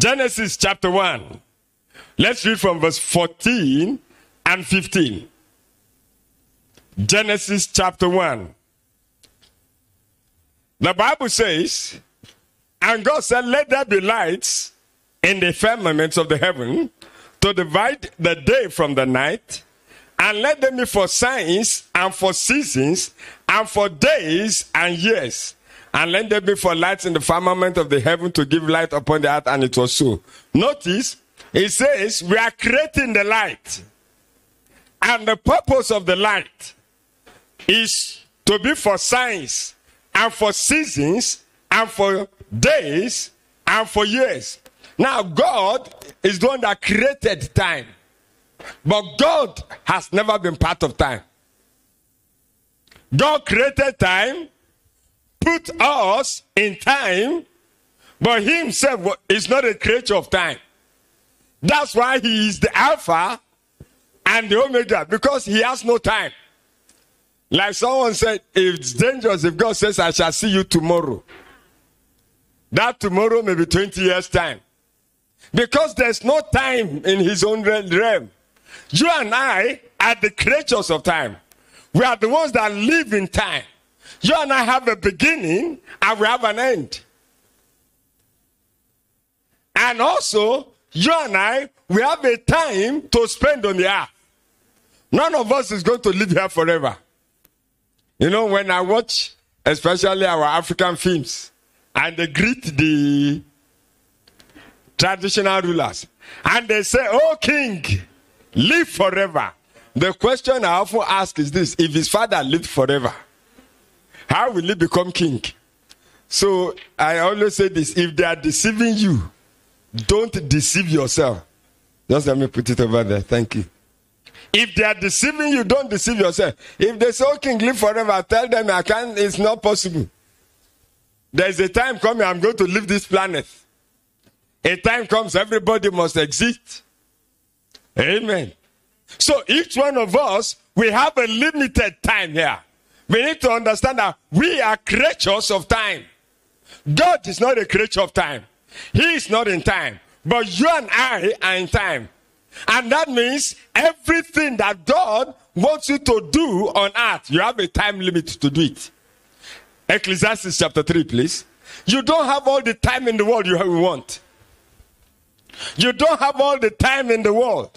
Genesis chapter 1. Let's read from verse 14 and 15. Genesis chapter 1. The Bible says, And God said, Let there be lights in the firmaments of the heaven to divide the day from the night, and let them be for signs and for seasons and for days and years. And let there be for lights in the firmament of the heaven to give light upon the earth, and it was so. Notice, it says, We are creating the light. And the purpose of the light is to be for signs and for seasons and for days and for years. Now, God is the one that created time. But God has never been part of time. God created time, put us in time, but Himself is not a creature of time. That's why He is the Alpha and the Omega, because He has no time. Like someone said, it's dangerous if God says, I shall see you tomorrow. That tomorrow may be 20 years' time. Because there's no time in his own realm. You and I are the creatures of time. We are the ones that live in time. You and I have a beginning and we have an end. And also, you and I, we have a time to spend on the earth. None of us is going to live here forever. You know, when I watch, especially our African films, and they greet the traditional rulers. And they say, Oh, king, live forever. The question I often ask is this if his father lived forever, how will he become king? So I always say this if they are deceiving you, don't deceive yourself. Just let me put it over there. Thank you. If they are deceiving you, don't deceive yourself. If they say, Oh, king, live forever, tell them I can't, it's not possible. There's a time coming, I'm going to leave this planet. A time comes, everybody must exist. Amen. So each one of us, we have a limited time here. We need to understand that we are creatures of time. God is not a creature of time. He is not in time. But you and I are in time. And that means everything that God wants you to do on earth, you have a time limit to do it. Ecclesiastes chapter 3, please. You don't have all the time in the world you want. You don't have all the time in the world.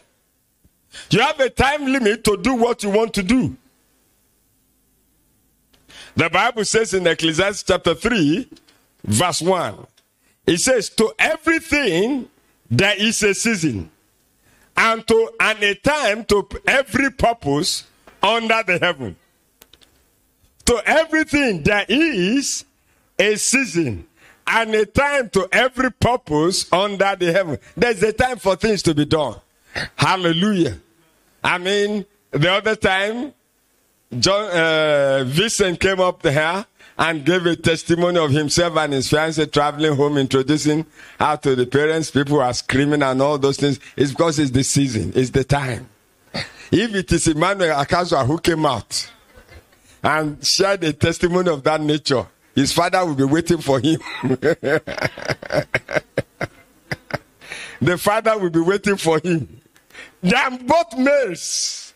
You have a time limit to do what you want to do. The Bible says in Ecclesiastes chapter 3, verse 1, it says, To everything there is a season, and to and a time to every purpose under the heaven. To everything there is a season and a time to every purpose under the heaven. There's a time for things to be done. Hallelujah. I mean, the other time, John uh, Vincent came up here and gave a testimony of himself and his fiancée traveling home, introducing her to the parents. People are screaming and all those things. It's because it's the season, it's the time. If it is Emmanuel Akazwa who came out and shared a testimony of that nature, his father will be waiting for him. the father will be waiting for him. They are both males.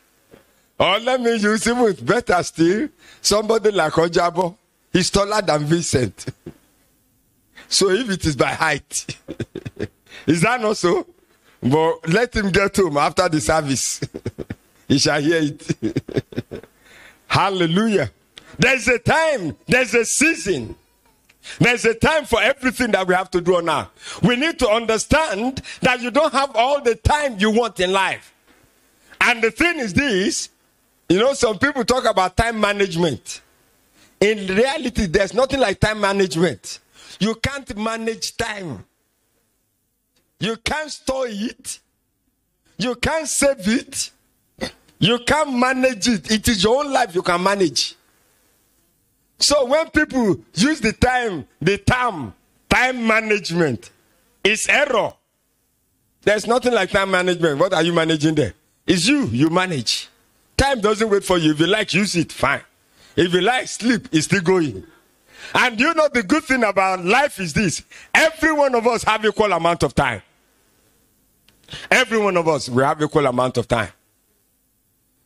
Or let me use him with better still. Somebody like Ojabo. He's taller than Vincent. so if it is by height, is that not so? But let him get home after the service. he shall hear it. Hallelujah. There's a time, there's a season. There's a time for everything that we have to do now. We need to understand that you don't have all the time you want in life. And the thing is this you know, some people talk about time management. In reality, there's nothing like time management. You can't manage time, you can't store it, you can't save it, you can't manage it. It is your own life you can manage. So when people use the time, the term time management, it's error. There's nothing like time management. What are you managing there? It's you, you manage. Time doesn't wait for you. If you like, use it, fine. If you like, sleep, it's still going. And you know the good thing about life is this every one of us have equal amount of time. Every one of us we have equal amount of time.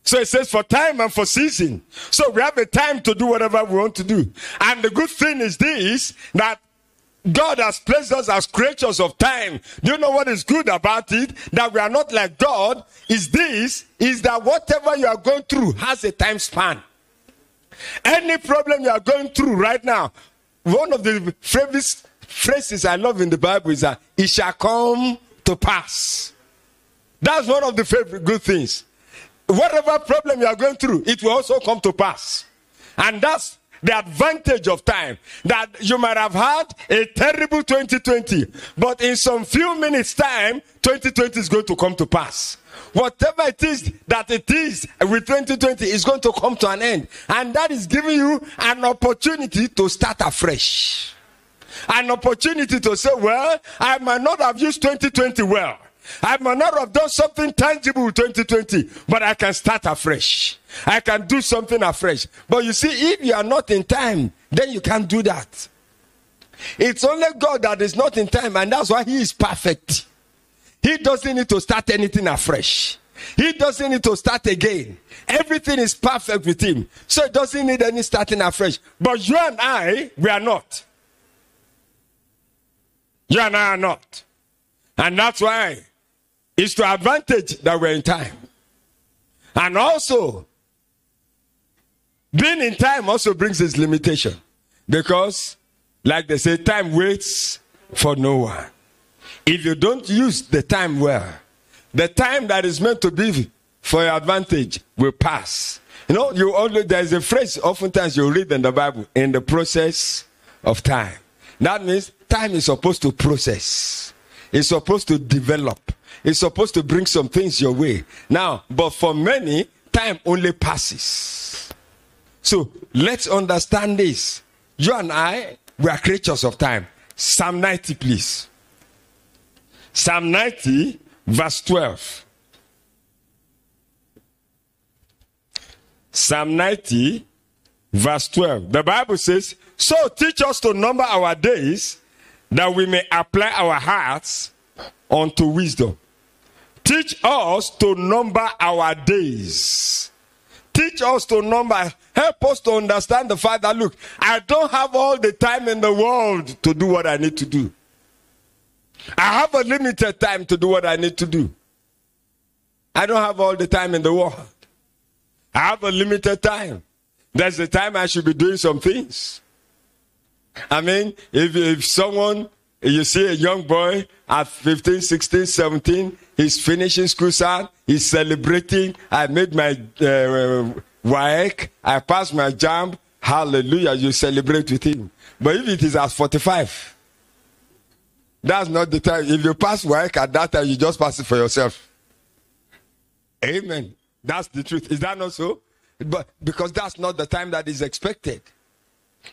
So it says for time and for season. So we have a time to do whatever we want to do. And the good thing is this that God has placed us as creatures of time. Do you know what is good about it? That we are not like God. Is this, is that whatever you are going through has a time span. Any problem you are going through right now, one of the favorite phrases I love in the Bible is that it shall come to pass. That's one of the favorite good things. Whatever problem you are going through, it will also come to pass. And that's the advantage of time that you might have had a terrible 2020, but in some few minutes' time, 2020 is going to come to pass. Whatever it is that it is with 2020 is going to come to an end, and that is giving you an opportunity to start afresh. An opportunity to say, Well, I might not have used 2020 well. I might not have done something tangible with 2020, but I can start afresh. I can do something afresh. But you see, if you are not in time, then you can't do that. It's only God that is not in time, and that's why He is perfect. He doesn't need to start anything afresh. He doesn't need to start again. Everything is perfect with Him. So He doesn't need any starting afresh. But you and I, we are not. You and I are not. And that's why it's to advantage that we're in time. And also, being in time also brings its limitation. Because, like they say, time waits for no one. If you don't use the time well, the time that is meant to be for your advantage will pass. You know, you only there's a phrase oftentimes you read in the Bible in the process of time. That means time is supposed to process. It's supposed to develop. It's supposed to bring some things your way. Now, but for many, time only passes. So let's understand this. You and I, we are creatures of time. Psalm 90, please. Psalm 90, verse 12. Psalm 90, verse 12. The Bible says, So teach us to number our days that we may apply our hearts unto wisdom. Teach us to number our days. Teach us to number. Help us to understand the fact that, look, I don't have all the time in the world to do what I need to do. I have a limited time to do what I need to do. I don't have all the time in the world. I have a limited time. There's the time I should be doing some things. I mean, if, if someone, you see a young boy at 15, 16, 17, he's finishing school, son, he's celebrating. I made my uh, WAEC, I passed my JAMB. Hallelujah, you celebrate with him. But if it is at 45, that's not the time. If you pass WAEC at that time, you just pass it for yourself. Amen. That's the truth. Is that not so? But because that's not the time that is expected.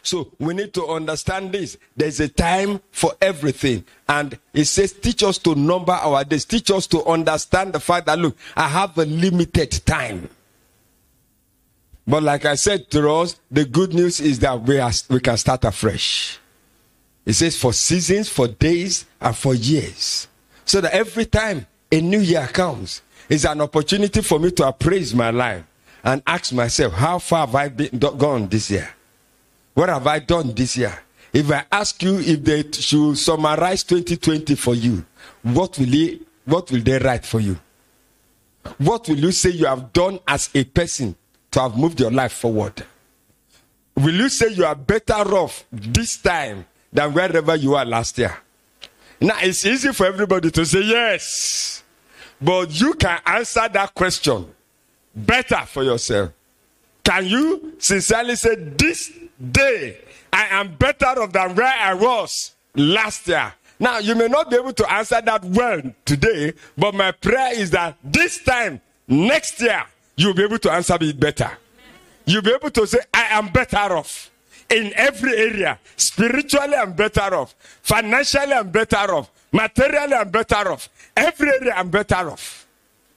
So we need to understand this. There's a time for everything. And it says, teach us to number our days. Teach us to understand the fact that, look, I have a limited time. But like I said to us, the good news is that we, are, we can start afresh. It says for seasons, for days, and for years. So that every time a new year comes, it's an opportunity for me to appraise my life and ask myself, how far have I been, gone this year? What have I done this year? If I ask you if they should summarize 2020 for you, what will, they, what will they write for you? What will you say you have done as a person to have moved your life forward? Will you say you are better off this time than wherever you were last year? Now, it's easy for everybody to say yes, but you can answer that question better for yourself. Can you sincerely say, This day I am better off than where I was last year? Now, you may not be able to answer that well today, but my prayer is that this time, next year, you'll be able to answer it better. You'll be able to say, I am better off in every area. Spiritually, I'm better off. Financially, I'm better off. Materially, I'm better off. Every area, I'm better off.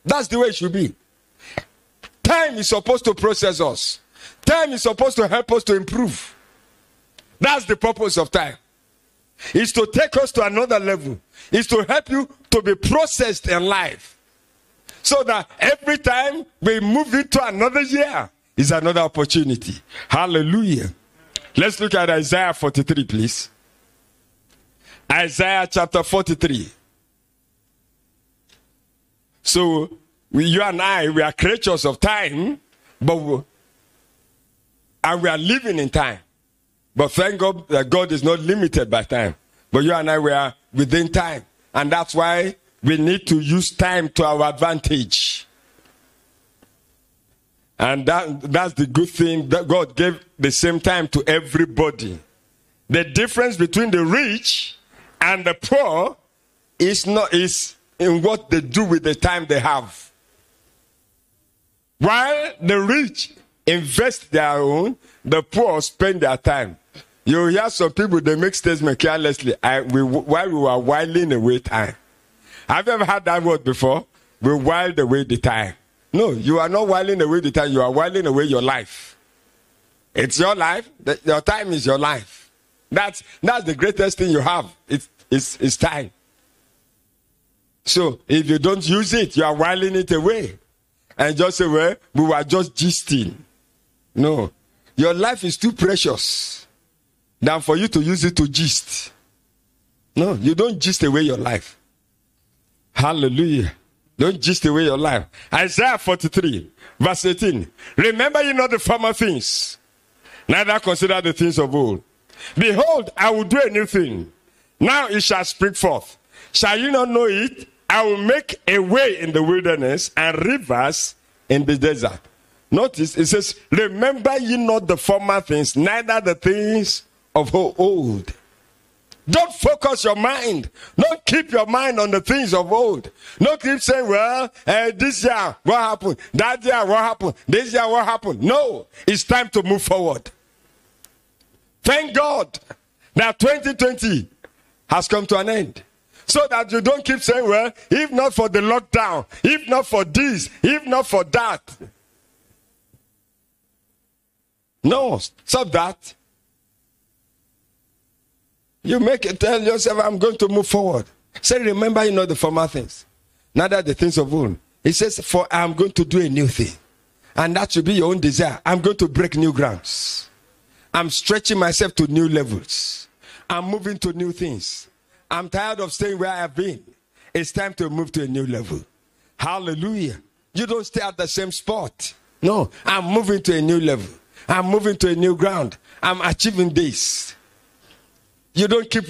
That's the way it should be. Time is supposed to process us. Time is supposed to help us to improve. That's the purpose of time. It's to take us to another level. It's to help you to be processed in life. So that every time we move into another year is another opportunity. Hallelujah. Let's look at Isaiah 43, please. Isaiah chapter 43. So, we, you and I, we are creatures of time, but and we are living in time. But thank God that God is not limited by time. But you and I, we are within time. And that's why we need to use time to our advantage. And that, that's the good thing that God gave the same time to everybody. The difference between the rich and the poor is not is in what they do with the time they have. While the rich invest their own, the poor spend their time. You hear some people they make statements carelessly. I, we, while we were whiling away time. Have you ever heard that word before? We whiled away the time. No, you are not whiling away the time. You are whiling away your life. It's your life. Your time is your life. That's that's the greatest thing you have. It's it's, it's time. So if you don't use it, you are whiling it away. And just say, well, we were just gisting. No. Your life is too precious than for you to use it to gist. No, you don't gist away your life. Hallelujah. Don't gist away your life. Isaiah 43, verse 18. Remember you not the former things, neither consider the things of old. Behold, I will do a new thing. Now it shall spring forth. Shall you not know it? I will make a way in the wilderness and rivers in the desert. Notice it says, Remember ye not the former things, neither the things of old. Don't focus your mind. Don't keep your mind on the things of old. Don't keep saying, well, uh, this year, what happened? That year, what happened? This year, what happened? No, it's time to move forward. Thank God that 2020 has come to an end. So that you don't keep saying, well, if not for the lockdown, if not for this, if not for that. No, stop that. You make it tell yourself, I'm going to move forward. Say, remember, you know the former things, neither the things of old. He says, For I'm going to do a new thing. And that should be your own desire. I'm going to break new grounds. I'm stretching myself to new levels. I'm moving to new things. I'm tired of staying where I've been. It's time to move to a new level. Hallelujah. You don't stay at the same spot. No, I'm moving to a new level. I'm moving to a new ground. I'm achieving this. You don't keep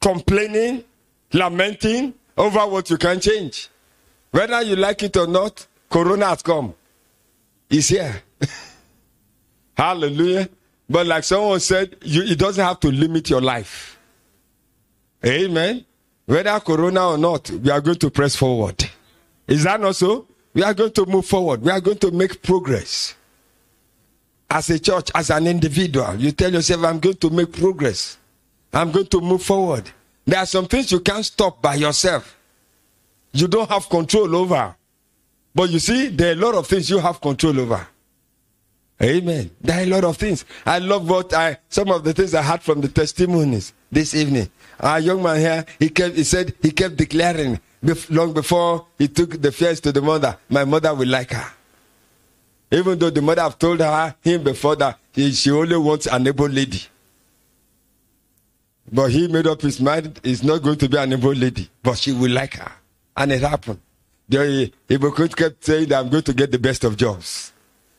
complaining, lamenting over what you can change. Whether you like it or not, Corona has come. It's here. Hallelujah. But like someone said, you, it doesn't have to limit your life. Amen. Whether Corona or not, we are going to press forward. Is that not so? We are going to move forward. We are going to make progress as a church, as an individual, you tell yourself, I'm going to make progress. I'm going to move forward. There are some things you can't stop by yourself. You don't have control over. But you see, there are a lot of things you have control over. Amen. There are a lot of things. I love what I some of the things I heard from the testimonies this evening. Our young man here, he kept he said he kept declaring long before he took the fears to the mother, my mother will like her. Even though the mother have told her him before that he, she only wants an able lady. But he made up his mind he's not going to be an able lady, but she will like her. And it happened. The hypocrite kept saying that I'm going to get the best of jobs.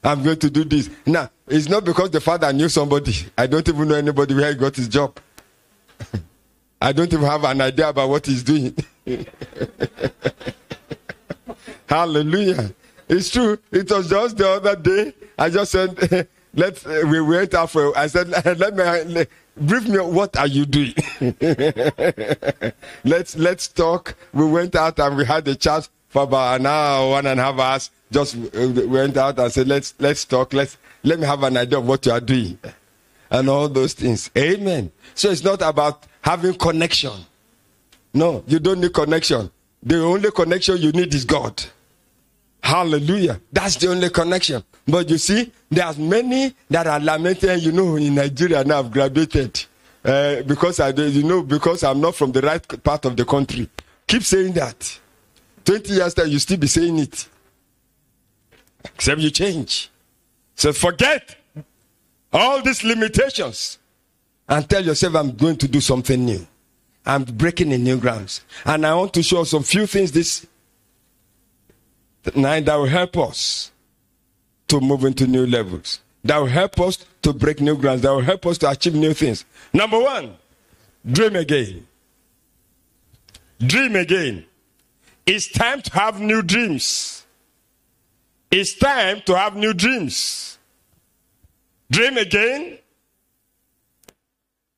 I'm going to do this. Now, it's not because the father knew somebody. I don't even know anybody where he got his job. I don't even have an idea about what he's doing. Hallelujah. It's true. It was just the other day. I just said, let's, uh, we went out for, I said, let me, let, brief me, what are you doing? let's, let's talk. We went out and we had a chat for about an hour, one and a half hours. Just uh, went out and said, let's, let's talk. Let's, let me have an idea of what you are doing. And all those things. Amen. So it's not about having connection. No, you don't need connection. The only connection you need is God. Hallelujah. That's the only connection. But you see, there's many that are lamenting, you know, in Nigeria now I've graduated. Uh, because I, you know, because I'm not from the right part of the country. Keep saying that. 20 years later, you still be saying it. Except you change. So forget all these limitations and tell yourself, I'm going to do something new. I'm breaking in new grounds. And I want to show some few things this night that will help us to move into new levels. That will help us to break new grounds. That will help us to achieve new things. Number one, dream again. Dream again. It's time to have new dreams. It's time to have new dreams. Dream again.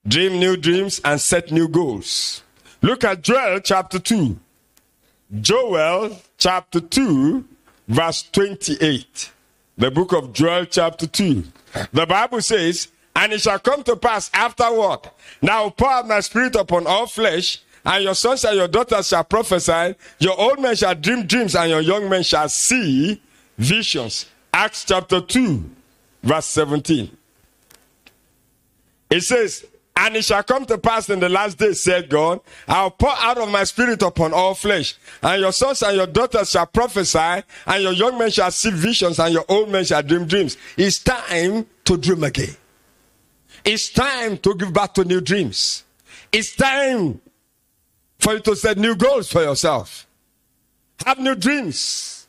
Dream new dreams and set new goals. Look at Joel chapter 2. Joel chapter 2, verse 28. The book of Joel chapter 2. The Bible says, And it shall come to pass afterward. Now pour out my spirit upon all flesh, and your sons and your daughters shall prophesy, your old men shall dream dreams, and your young men shall see visions. Acts chapter 2, verse 17. It says, And it shall come to pass in the last days, said God, I'll pour out of my spirit upon all flesh, and your sons and your daughters shall prophesy, and your young men shall see visions, and your old men shall dream dreams. It's time to dream again. It's time to give back to new dreams. It's time for you to set new goals for yourself. Have new dreams.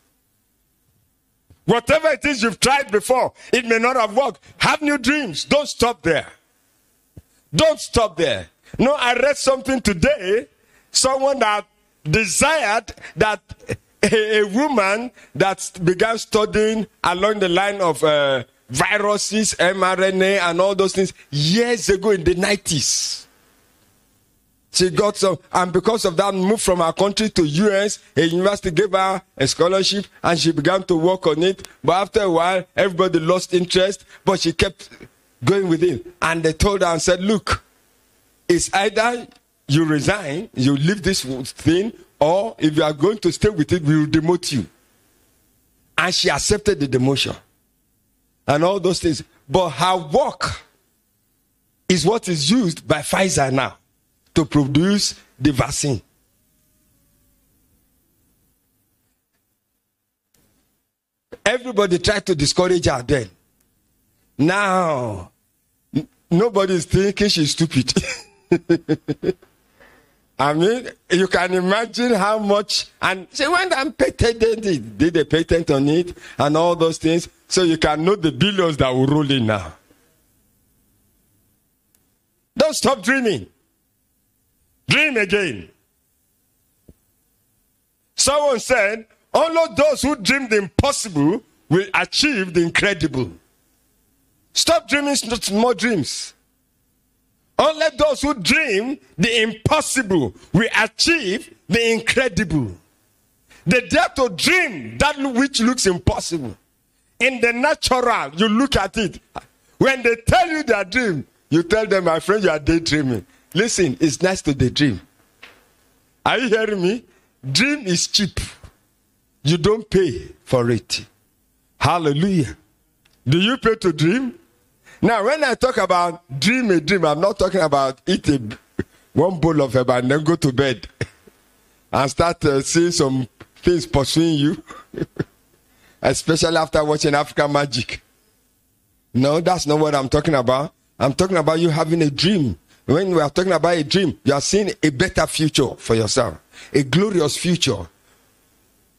Whatever it is you've tried before, it may not have worked. Have new dreams. Don't stop there. Don't stop there. No, I read something today. Someone that desired that a, a woman that began studying along the line of uh, viruses, mRNA, and all those things years ago in the 90s. She got some, and because of that, moved from her country to US. A university gave her a scholarship, and she began to work on it. But after a while, everybody lost interest. But she kept going with it, and they told her and said, "Look, it's either you resign, you leave this thing, or if you are going to stay with it, we will demote you." And she accepted the demotion, and all those things. But her work is what is used by Pfizer now to produce the vaccine. Everybody tried to discourage her then. Now, n- nobody is thinking she's stupid. I mean, you can imagine how much, and she went and patented it, did a patent on it, and all those things, so you can know the billions that will roll in now. Don't stop dreaming. Dream again. Someone said, only those who dream the impossible will achieve the incredible. Stop dreaming more dreams. Only those who dream the impossible will achieve the incredible. They dare to dream that which looks impossible. In the natural, you look at it. When they tell you their dream, you tell them, my friend, you are daydreaming. Listen, it's nice to daydream. Are you hearing me? Dream is cheap. You don't pay for it. Hallelujah. Do you pay to dream? Now, when I talk about dream a dream, I'm not talking about eat a, one bowl of eba and then go to bed and start uh, seeing some things pursuing you, especially after watching African Magic. No, that's not what I'm talking about. I'm talking about you having a dream. When we are talking about a dream, you are seeing a better future for yourself, a glorious future.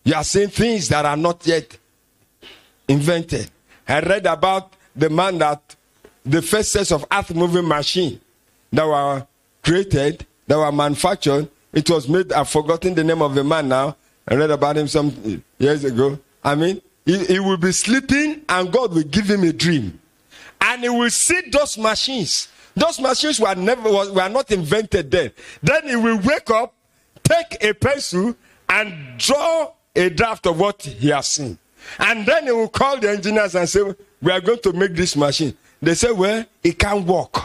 You are seeing things that are not yet invented. I read about the man that the first sets of earth moving machine that were created, that were manufactured. It was made, I've forgotten the name of the man now. I read about him some uh, years ago. I mean, he, he will be sleeping and God will give him a dream. And he will see those machines. Those machines were never were not invented then. Then he will wake up, take a pencil, and draw a draft of what he has seen. And then he will call the engineers and say, We are going to make this machine. They say, Well, it can't work.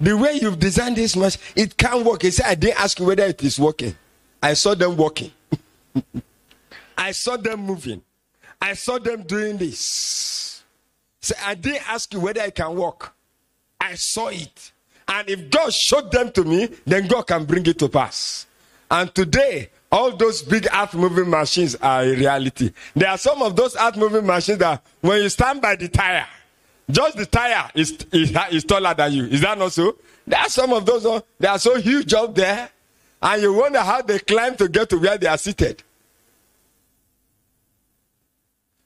The way you've designed this machine, it can't work. He said, I didn't ask you whether it is working. I saw them working. I saw them moving. I saw them doing this. Say, I didn't ask you whether I can walk. I saw it. And if God showed them to me, then God can bring it to pass. And today, all those big earth moving machines are a reality. There are some of those earth moving machines that when you stand by the tire, just the tire is, is, is taller than you. Is that not so? There are some of those, uh, they are so huge up there, and you wonder how they climb to get to where they are seated.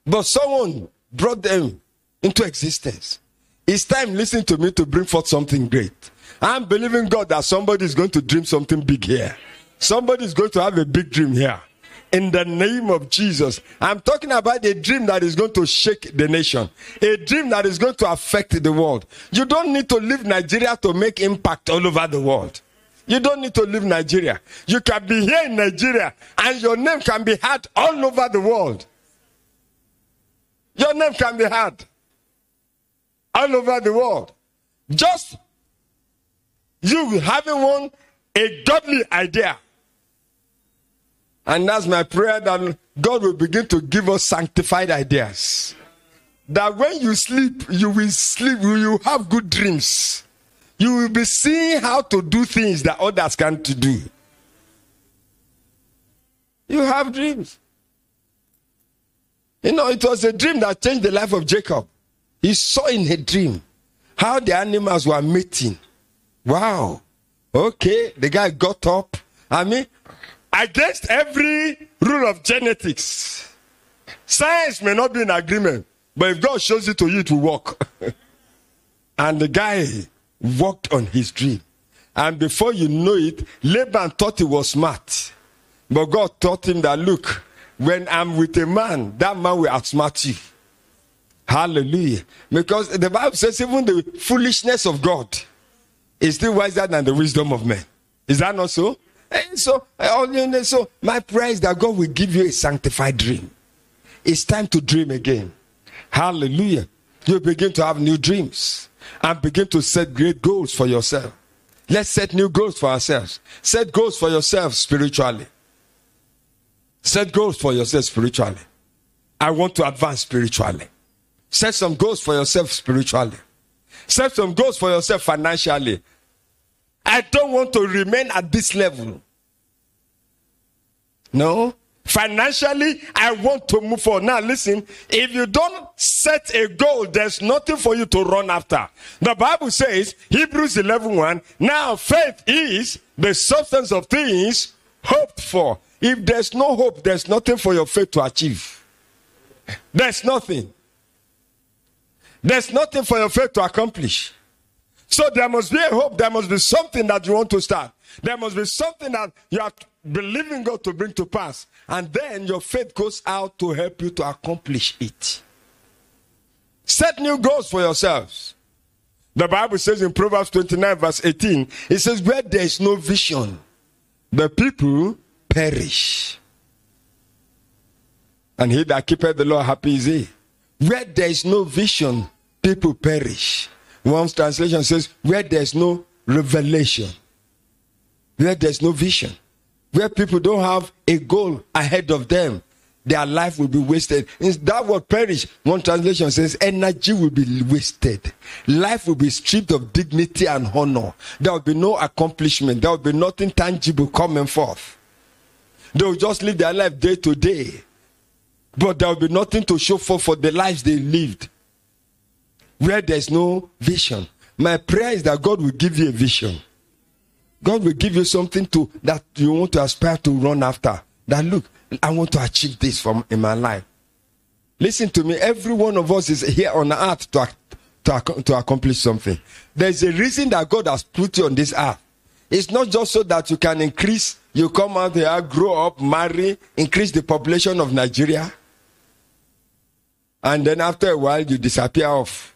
But someone brought them into existence. It's time, listen to me, to bring forth something great. I'm believing God that somebody is going to dream something big here. Somebody is going to have a big dream here. In the name of Jesus. I'm talking about a dream that is going to shake the nation, a dream that is going to affect the world. You don't need to leave Nigeria to make impact all over the world. You don't need to leave Nigeria. You can be here in Nigeria and your name can be heard all over the world. Your name can be heard all over the world. Just you having one a godly idea. And that's my prayer that God will begin to give us sanctified ideas. That when you sleep, you will sleep, you will have good dreams. You will be seeing how to do things that others can't do. You have dreams. You know, it was a dream that changed the life of Jacob. He saw in a dream how the animals were mating. Wow. Okay, the guy got up. I mean, against every rule of genetics. Science may not be in agreement, but if God shows it to you, it will work. and the guy walked on his dream. And before you know it, Laban thought he was smart. But God taught him that, look, when I'm with a man, that man will outsmart you. Hallelujah. Because the Bible says even the foolishness of God is still wiser than the wisdom of men. Is that not so? And so, eh, oh, so my prayer is that God will give you a sanctified dream. It's time to dream again. Hallelujah. You begin to have new dreams and begin to set great goals for yourself. Let's set new goals for ourselves. Set goals for yourself spiritually. Set goals for yourself spiritually. I want to advance spiritually. Set some goals for yourself spiritually. Set some goals for yourself financially. I don't want to remain at this level. No. Financially, I want to move forward. Now, listen, if you don't set a goal, there's nothing for you to run after. The Bible says, Hebrews 11 1, now faith is the substance of things hoped for. If there's no hope, there's nothing for your faith to achieve. There's nothing. There's nothing for your faith to accomplish. So there must be a hope. There must be something that you want to start. There must be something that you are believing God to bring to pass. And then your faith goes out to help you to accomplish it. Set new goals for yourselves. The Bible says in Proverbs 29, verse 18, it says, Where there is no vision, the people perish. And he that keepeth the law happy is he. Where there is no vision, people perish. One translation says, Where there's no revelation, where there's no vision, where people don't have a goal ahead of them, their life will be wasted. That word perish, one translation says, energy will be wasted. Life will be stripped of dignity and honor. There will be no accomplishment. There will be nothing tangible coming forth. They will just live their life day to day. But there will be nothing to show for for the lives they lived. Where there's no vision. My prayer is that God will give you a vision. God will give you something to that you want to aspire to run after. That look, I want to achieve this from in my life. Listen to me. Every one of us is here on earth to, to, to accomplish something. There's a reason that God has put you on this earth. It's not just so that you can increase, you come out here, grow up, marry, increase the population of Nigeria, and then after a while you disappear off.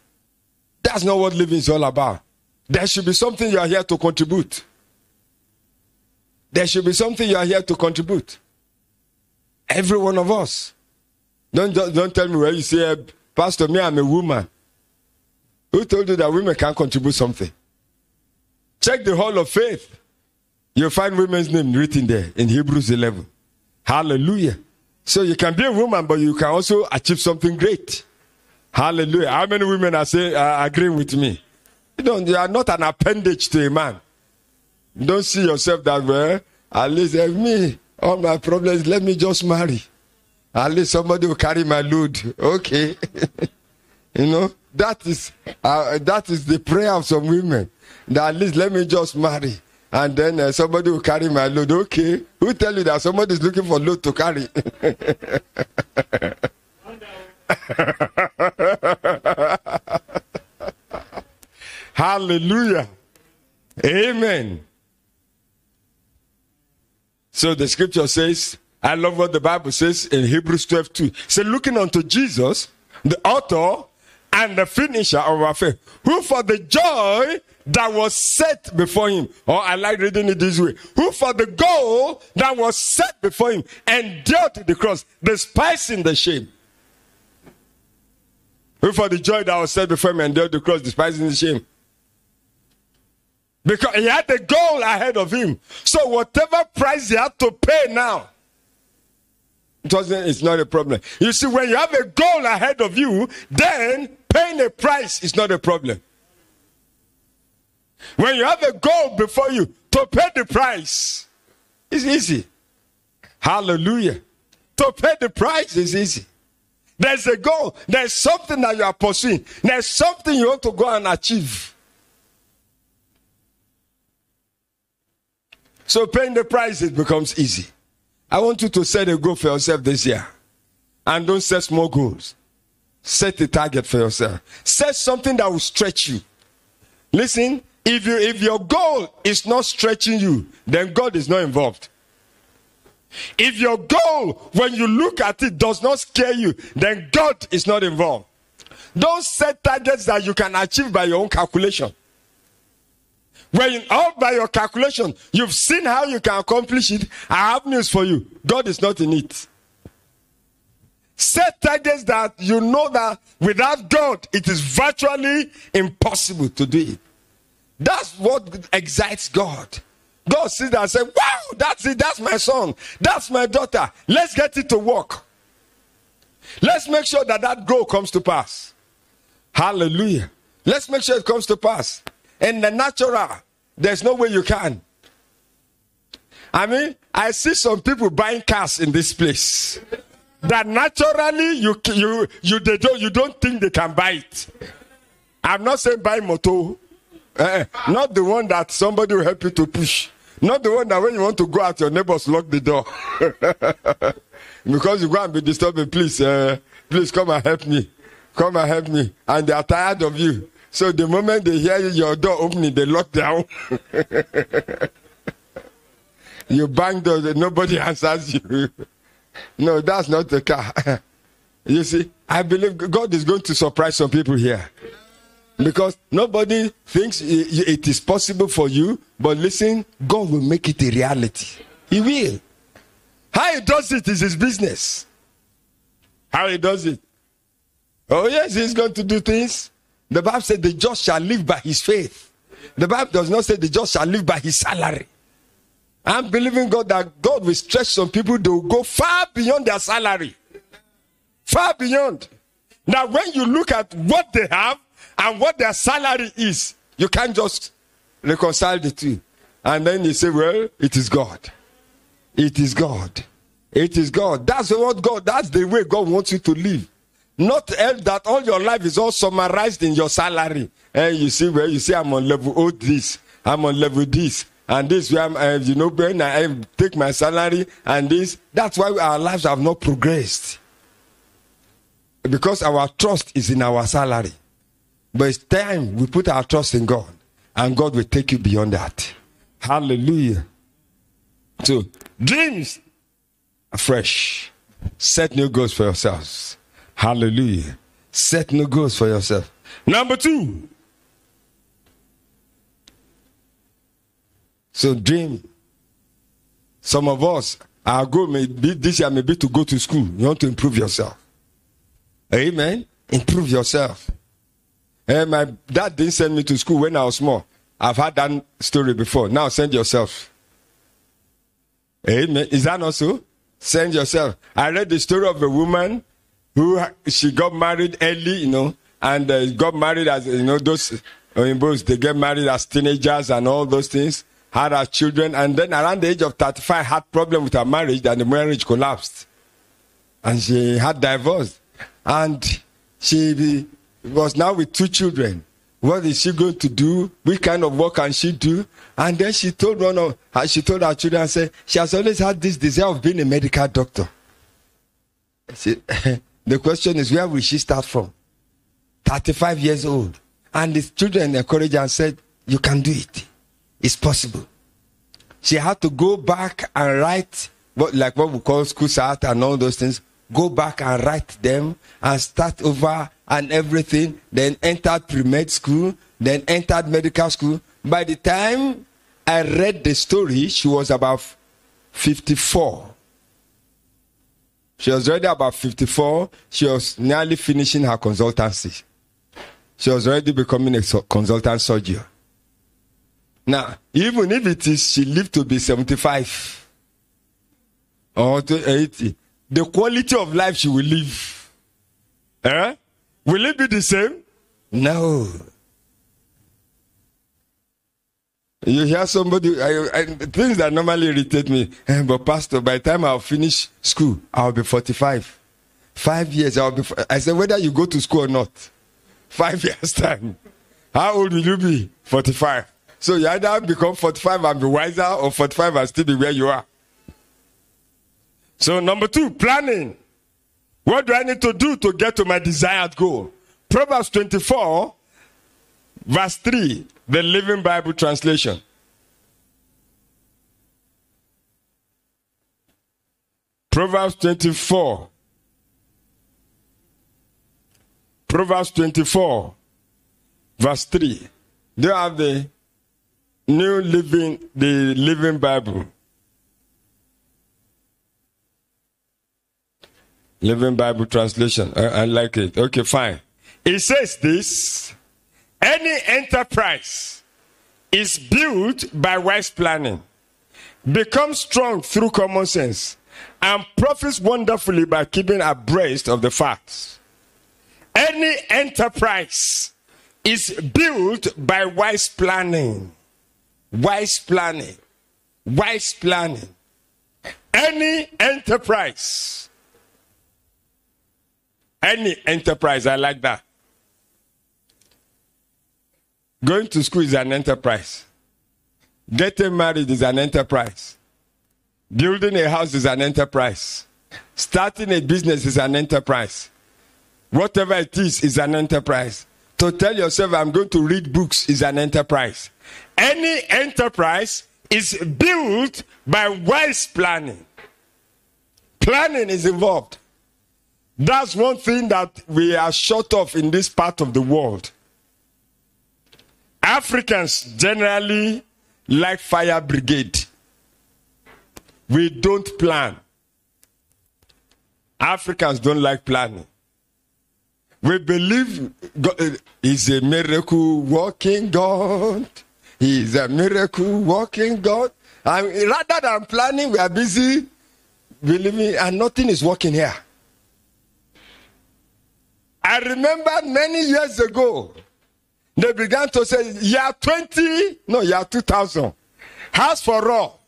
That's not what living is all about. There should be something you are here to contribute. There should be something you are here to contribute. Every one of us. Don't, don't tell me where you say, Pastor, me, I'm a woman. Who told you that women can't contribute something? Check the hall of faith. You'll find women's name written there in Hebrews 11. Hallelujah. So you can be a woman, but you can also achieve something great. Hallelujah. How many women are saying, uh, agreeing with me? You don't, you are not an appendage to a man. Don't see yourself that way. At least uh, me, all my problems, let me just marry. At least somebody will carry my load. Okay. you know, that is uh, that is the prayer of some women. That at least let me just marry. And then uh, somebody will carry my load. Okay. Who tell you that somebody is looking for load to carry? Hallelujah. Amen. So the scripture says, I love what the Bible says in Hebrews 12 2. Say, looking unto Jesus, the author and the finisher of our faith, who for the joy that was set before him, or I like reading it this way, who for the goal that was set before him endured the cross, despising the shame. Who for the joy that was set before him endured the cross, despising the shame. Because he had the goal ahead of him. So whatever price he had to pay now, it wasn't, it's not a problem. You see, when you have a goal ahead of you, then paying a price is not a problem. When you have a goal before you to pay the price, it's easy. Hallelujah. To pay the price is easy. There's a goal. There's something that you are pursuing. There's something you want to go and achieve. So paying the price it becomes easy. I want you to set a goal for yourself this year. And don't set small goals. Set a target for yourself. Set something that will stretch you. Listen, if you if your goal is not stretching you, then God is not involved. If your goal, when you look at it, does not scare you, then God is not involved. Don't set targets that you can achieve by your own calculation. When all by your calculation, you've seen how you can accomplish it. I have news for you. God is not in it. Set targets that you know that without God, it is virtually impossible to do it. That's what excites God. God sees that and says, Wow, that's it. That's my son. That's my daughter. Let's get it to work. Let's make sure that that goal comes to pass. Hallelujah. Let's make sure it comes to pass. In the natural, there's no way you can. I mean, I see some people buying cars in this place that naturally you you you they don't you don't think they can buy it. I'm not saying buy motor, uh, not the one that somebody will help you to push, not the one that when you want to go out your neighbors lock the door because you go and be disturbing. Please, uh, please come and help me, come and help me, and they are tired of you. So the moment they hear your door opening, they lock down. you bang the nobody answers you. no, that's not the car. you see, I believe God is going to surprise some people here. Because nobody thinks it is possible for you, but listen, God will make it a reality. He will. How he does it is his business. How he does it. Oh, yes, he's going to do things the Bible said the just shall live by his faith. The Bible does not say the just shall live by his salary. I'm believing God that God will stretch some people to go far beyond their salary. Far beyond. Now, when you look at what they have and what their salary is, you can't just reconcile the two. And then you say, well, it is God. It is God. It is God. That's what God, that's the way God wants you to live. Not that all your life is all summarized in your salary. And you see where you see I'm on level oh this, I'm on level this, and this where I'm, uh, you know, when I take my salary and this. That's why our lives have not progressed. Because our trust is in our salary. But it's time we put our trust in God, and God will take you beyond that. Hallelujah. So, dreams afresh. Set new goals for yourselves. Hallelujah. Set new goals for yourself. Number two. So dream. Some of us, our goal may be this year may be to go to school. You want to improve yourself. Amen. Improve yourself. Hey, my dad didn't send me to school when I was small. I've had that story before. Now send yourself. Amen. Is that not so? Send yourself. I read the story of a woman who she got married early, you know, and uh, got married as you know those Oyimbos, they get married as teenagers and all those things, had her children, and then around the age of 35 had problem with her marriage and the marriage collapsed. And she had divorced. And she was now with two children. What is she going to do? What kind of work can she do? And then she told one of her, she told her children, said, she has always had this desire of being a medical doctor. She, the question is, where will she start from? 35 years old. And the children encouraged and said, You can do it. It's possible. She had to go back and write what like what we call school start and all those things. Go back and write them and start over and everything. Then entered pre-med school, then entered medical school. By the time I read the story, she was about 54. She was already about 54. She was nearly finishing her consultancy. She was already becoming a consultant surgeon. Now, even if it is she lived to be 75 or to 80, the quality of life she will live, eh? will it be the same? No. You hear somebody, I, I, things that normally irritate me, eh, but Pastor, by the time I'll finish school, I'll be 45. Five years, I'll be. I said, whether you go to school or not, five years' time. How old will you be? 45. So you either become 45 and be wiser or 45 and still be where you are. So, number two, planning. What do I need to do to get to my desired goal? Proverbs 24, verse 3, the Living Bible translation. Proverbs 24, Proverbs 24, verse 3. Do you have the New Living, the Living Bible? Living Bible translation. I, I like it. Okay, fine. It says this any enterprise is built by wise planning, becomes strong through common sense, and profits wonderfully by keeping abreast of the facts. Any enterprise is built by wise planning. Wise planning. Wise planning. Any enterprise. Any enterprise, I like that. Going to school is an enterprise. Getting married is an enterprise. Building a house is an enterprise. Starting a business is an enterprise. Whatever it is, is an enterprise. To tell yourself, I'm going to read books is an enterprise. Any enterprise is built by wise planning. Planning is involved. That's one thing that we are short of in this part of the world. Africans generally like fire brigade. We don't plan. Africans don't like planning. We believe God is uh, a miracle working God. He is a miracle working God. And rather than planning, we are busy believing, and nothing is working here. I remember many years ago, they began to say, year 20, no, year 2000, house for all.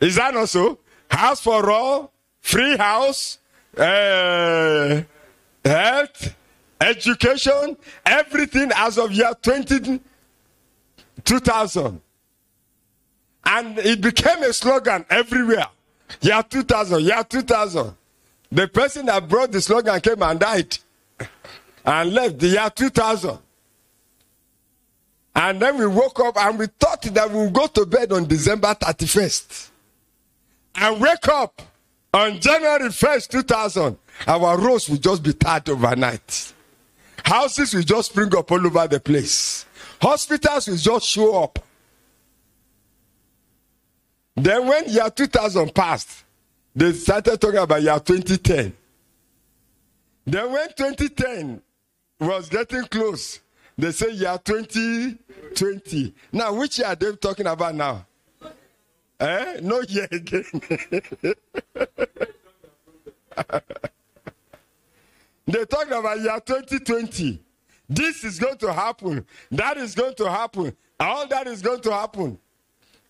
Is that not so? House for all, free house, uh, health, education, everything as of year 20, 2000. And it became a slogan everywhere. Year 2000, year 2000. The person that brought the slogan came and died and left the year 2000. And then we woke up and we thought that we would go to bed on December 31st and wake up on January 1st, 2000 our roads will just be tarred overnight. Houses will just spring up all over the place. Hospitals will just show up. Then when year 2000 passed, they started talking about year 2010. Then when 2010 was getting close, they say year 2020. Now, which year are they talking about now? Eh? No year again. they talk about year 2020. This is going to happen. That is going to happen. All that is going to happen.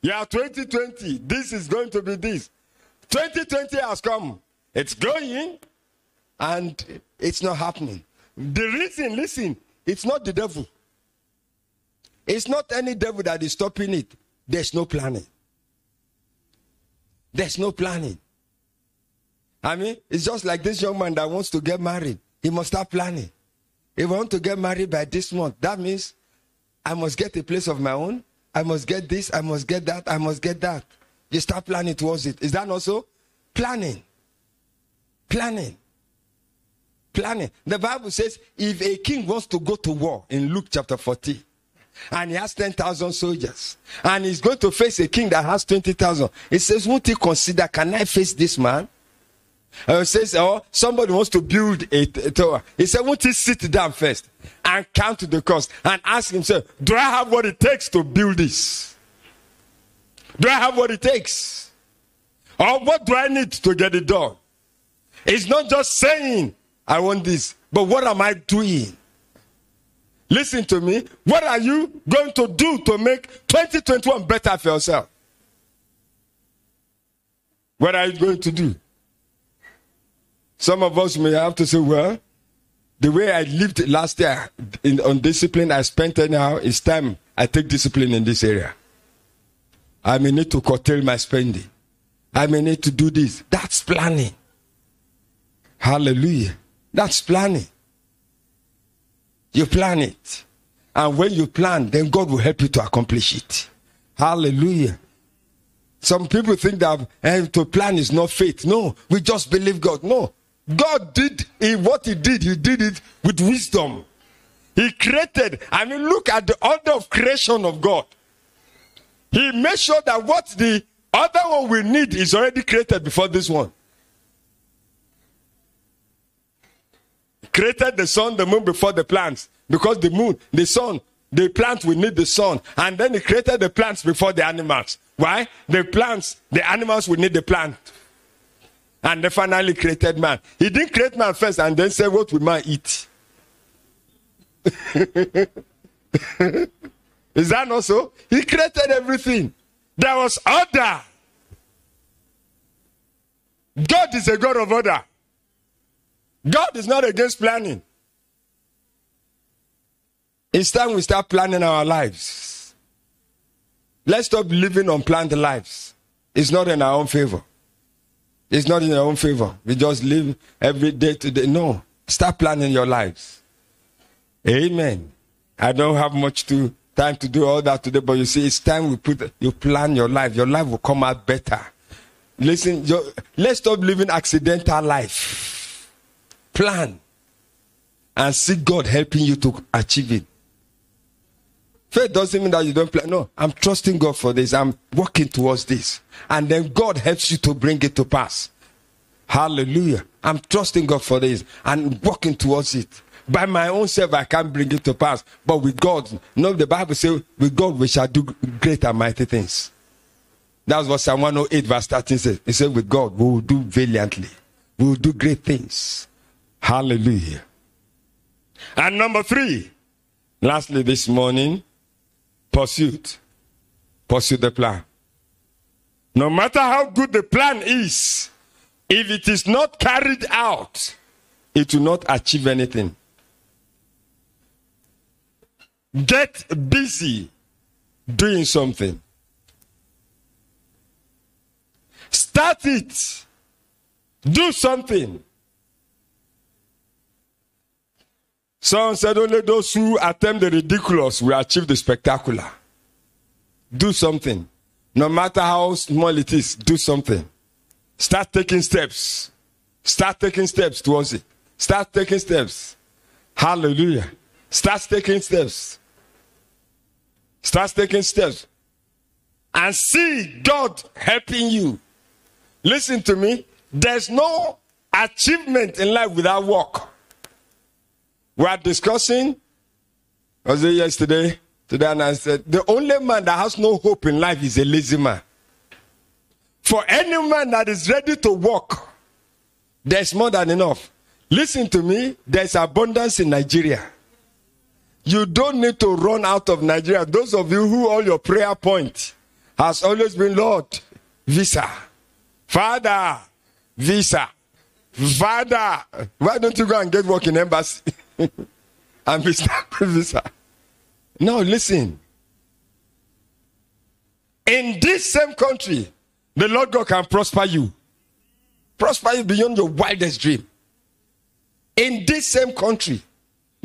Year 2020. This is going to be this. 2020 has come. It's going and it's not happening. The reason, listen, it's not the devil. It's not any devil that is stopping it. There's no planning. There's no planning. I mean, it's just like this young man that wants to get married. He must start planning. If I want to get married by this month, that means I must get a place of my own. I must get this. I must get that. I must get that. You start planning towards it. Is that also planning? Planning. Planning. The Bible says if a king wants to go to war in Luke chapter 14, and he has 10,000 soldiers, and he's going to face a king that has 20,000, he says, Won't he consider, can I face this man? Uh, says, oh, somebody wants to build a, a tower. He said, won't he sit down first and count the cost and ask himself, do I have what it takes to build this? Do I have what it takes? Or what do I need to get it done? It's not just saying, I want this, but what am I doing? Listen to me. What are you going to do to make 2021 better for yourself? What are you going to do? Some of us may have to say, well, the way I lived last year in, on discipline I spent anyhow, it's time I take discipline in this area. I may need to curtail my spending. I may need to do this. That's planning. Hallelujah. That's planning. You plan it. And when you plan, then God will help you to accomplish it. Hallelujah. Some people think that eh, to plan is not faith. No, we just believe God. No, God did what He did, He did it with wisdom. He created, I mean, look at the order of creation of God. He made sure that what the other one we need is already created before this one. Created the sun, the moon before the plants. Because the moon, the sun, the plant will need the sun. And then he created the plants before the animals. Why? The plants, the animals will need the plant and then finally created man. He didn't create man first and then say, What will man eat? Is that not so? He created everything. There was order. God is a God of order. God is not against planning. It's time we start planning our lives. Let's stop living unplanned lives. It's not in our own favor. It's not in your own favor. We just live every day to day. No. Start planning your lives. Amen. I don't have much to time to do all that today, but you see, it's time we put you plan your life. Your life will come out better. Listen, let's stop living accidental life. Plan and see God helping you to achieve it. Faith doesn't mean that you don't plan. No, I'm trusting God for this. I'm working towards this. And then God helps you to bring it to pass. Hallelujah. I'm trusting God for this and working towards it. By my own self, I can't bring it to pass. But with God, no, the Bible says, with God we shall do great and mighty things. That's what Psalm 108 verse 13 says. It says, with God we will do valiantly. We will do great things. Hallelujah. And number three, lastly this morning, pursuit. Pursue the plan. No matter how good the plan is, if it is not carried out, it will not achieve anything. Get busy doing something. Start it. Do something. Someone said only those who attempt the ridiculous will achieve the spectacular. Do something. No matter how small it is, do something. Start taking steps. Start taking steps towards it. Start taking steps. Hallelujah. Start taking steps. Start taking steps. And see God helping you. Listen to me. There's no achievement in life without work. We are discussing, was it yesterday? Today, and I said, the only man that has no hope in life is a lazy man. For any man that is ready to walk, there's more than enough. Listen to me, there's abundance in Nigeria. You don't need to run out of Nigeria. Those of you who all your prayer point has always been Lord, visa. Father, visa. Father, why don't you go and get work in embassy? and be visa. Now listen. In this same country, the Lord God can prosper you. Prosper you beyond your wildest dream. In this same country,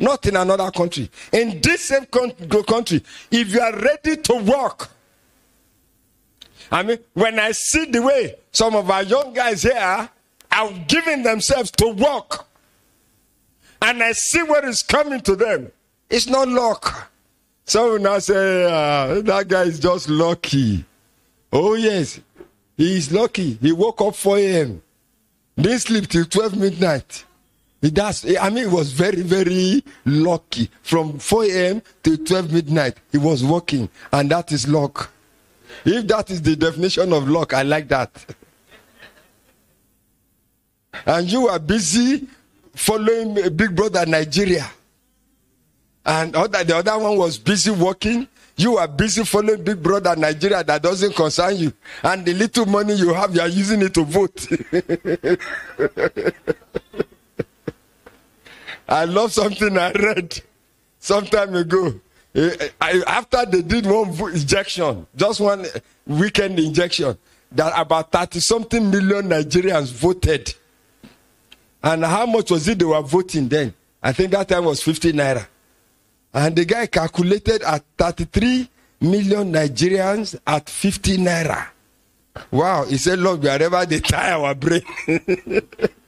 not in another country. In this same country, if you are ready to work, I mean, when I see the way some of our young guys here are giving themselves to work, and I see what is coming to them, it's not luck. So now say, uh, that guy is just lucky. Oh, yes, he is lucky. He woke up 4 a.m., didn't sleep till 12 midnight. Does. I mean, he was very, very lucky. From 4 a.m. to 12 midnight, he was working, and that is luck. If that is the definition of luck, I like that. And you are busy following Big Brother Nigeria. And other, the other one was busy working. You are busy following Big Brother Nigeria that doesn't concern you. And the little money you have, you are using it to vote. I love something I read some time ago. Eh, I, after they did one injection, just one weekend injection, that about 30 something million Nigerians voted. And how much was it they were voting then? I think that time was 50 naira. And the guy calculated at 33 million Nigerians at 50 naira. Wow, he said, Lord, wherever they tie our brain.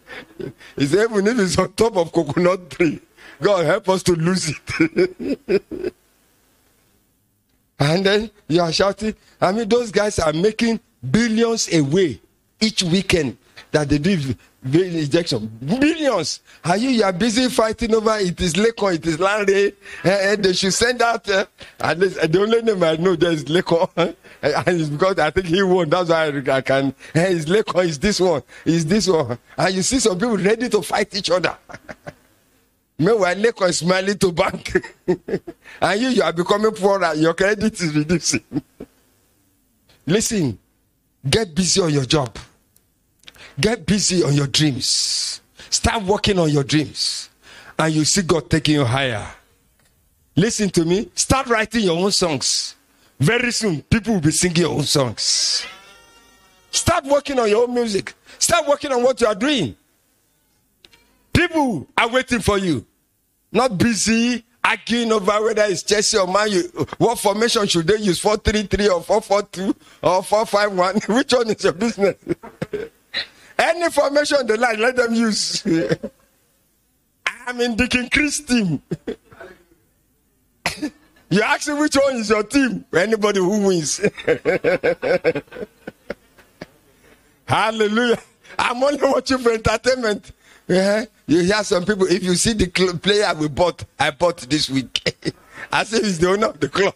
he said, even if it's on top of coconut tree, God help us to lose it. and then you are shouting. I mean, those guys are making billions away each weekend that they do injection. Billions. Are you, you are busy fighting over it is Lekon, it is Lanre. Uh, uh, they should send out, uh, at least, uh, the only name I know there is Lekon. and it's because I think he won. That's why I, I can. Uh, it's Lekon, is this one, is this one. And you see some people ready to fight each other. Meanwhile, Lekon is smiling to bank. and you, you are becoming poorer. Your credit is reducing. Listen, get busy on your job. Get busy on your dreams. Start working on your dreams. And you see God taking you higher. Listen to me. Start writing your own songs. Very soon, people will be singing your own songs. Start working on your own music. Start working on what you are doing. People are waiting for you. Not busy arguing over whether it's Chelsea or Man. What formation should they use? 4 3 3 or 4 4 2 or 4 5 1? Which one is your business? Any formation they like, let them use. I'm in Deacon Chris team. you ask me which one is your team? Anybody who wins. Hallelujah. I'm only watching for entertainment. Yeah. You hear some people, if you see the cl- player we bought, I bought this week. I say he's the owner of the club.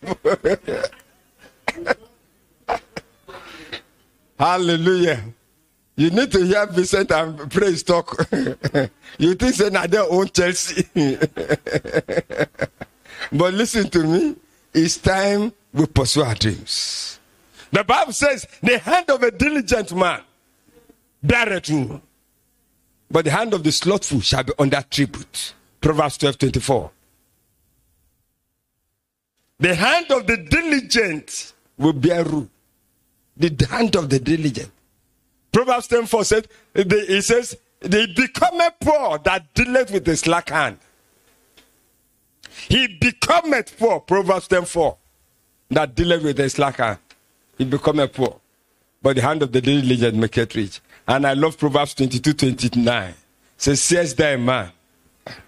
Hallelujah. You need to hear Vincent and praise talk. you think say now they own Chelsea. but listen to me. It's time we pursue our dreams. The Bible says the hand of a diligent man beareth rule. But the hand of the slothful shall be under tribute. Proverbs 12 24. The hand of the diligent will bear rule. The hand of the diligent. Proverbs 10 4 says, it says, they become a poor that dealeth with the slack hand. He becometh poor, Proverbs 10 4, that dealeth with the slack hand. He becometh poor. But the hand of the diligent maketh rich. And I love Proverbs 22 29. Says, Says a man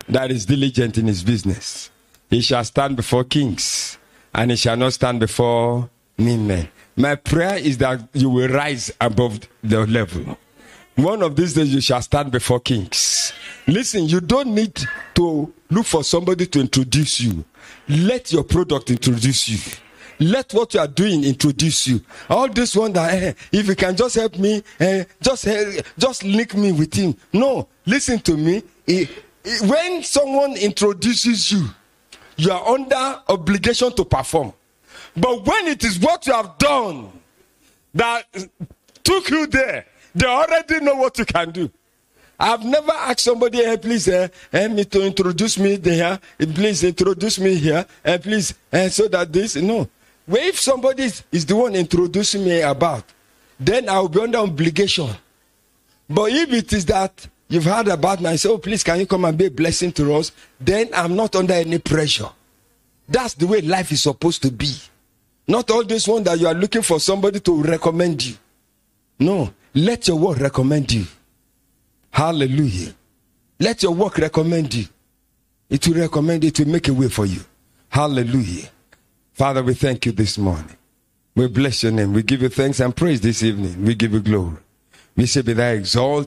that is diligent in his business. He shall stand before kings, and he shall not stand before mean men. My prayer is that you will rise above the level. One of these days you shall stand before kings. Listen, you don't need to look for somebody to introduce you. Let your product introduce you. let what you are doing introduce you. All this wonder, eh, if you can just help me, eh, just eh, just link me with him. No, listen to me. When someone introduces you, you are under obligation to perform. But when it is what you have done that took you there, they already know what you can do. I've never asked somebody, hey, please, uh, help me to introduce me there. Please introduce me here. Uh, please, uh, so that this, no. Well, if somebody is, is the one introducing me about, then I'll be under obligation. But if it is that you've heard about me, I say, oh, please, can you come and be a blessing to us? Then I'm not under any pressure. That's the way life is supposed to be. Not all this one that you are looking for somebody to recommend you. No, let your work recommend you. Hallelujah. Let your work recommend you. It will recommend it will make a way for you. Hallelujah. Father, we thank you this morning. We bless your name. We give you thanks and praise this evening. We give you glory. We say, Be thou exalted.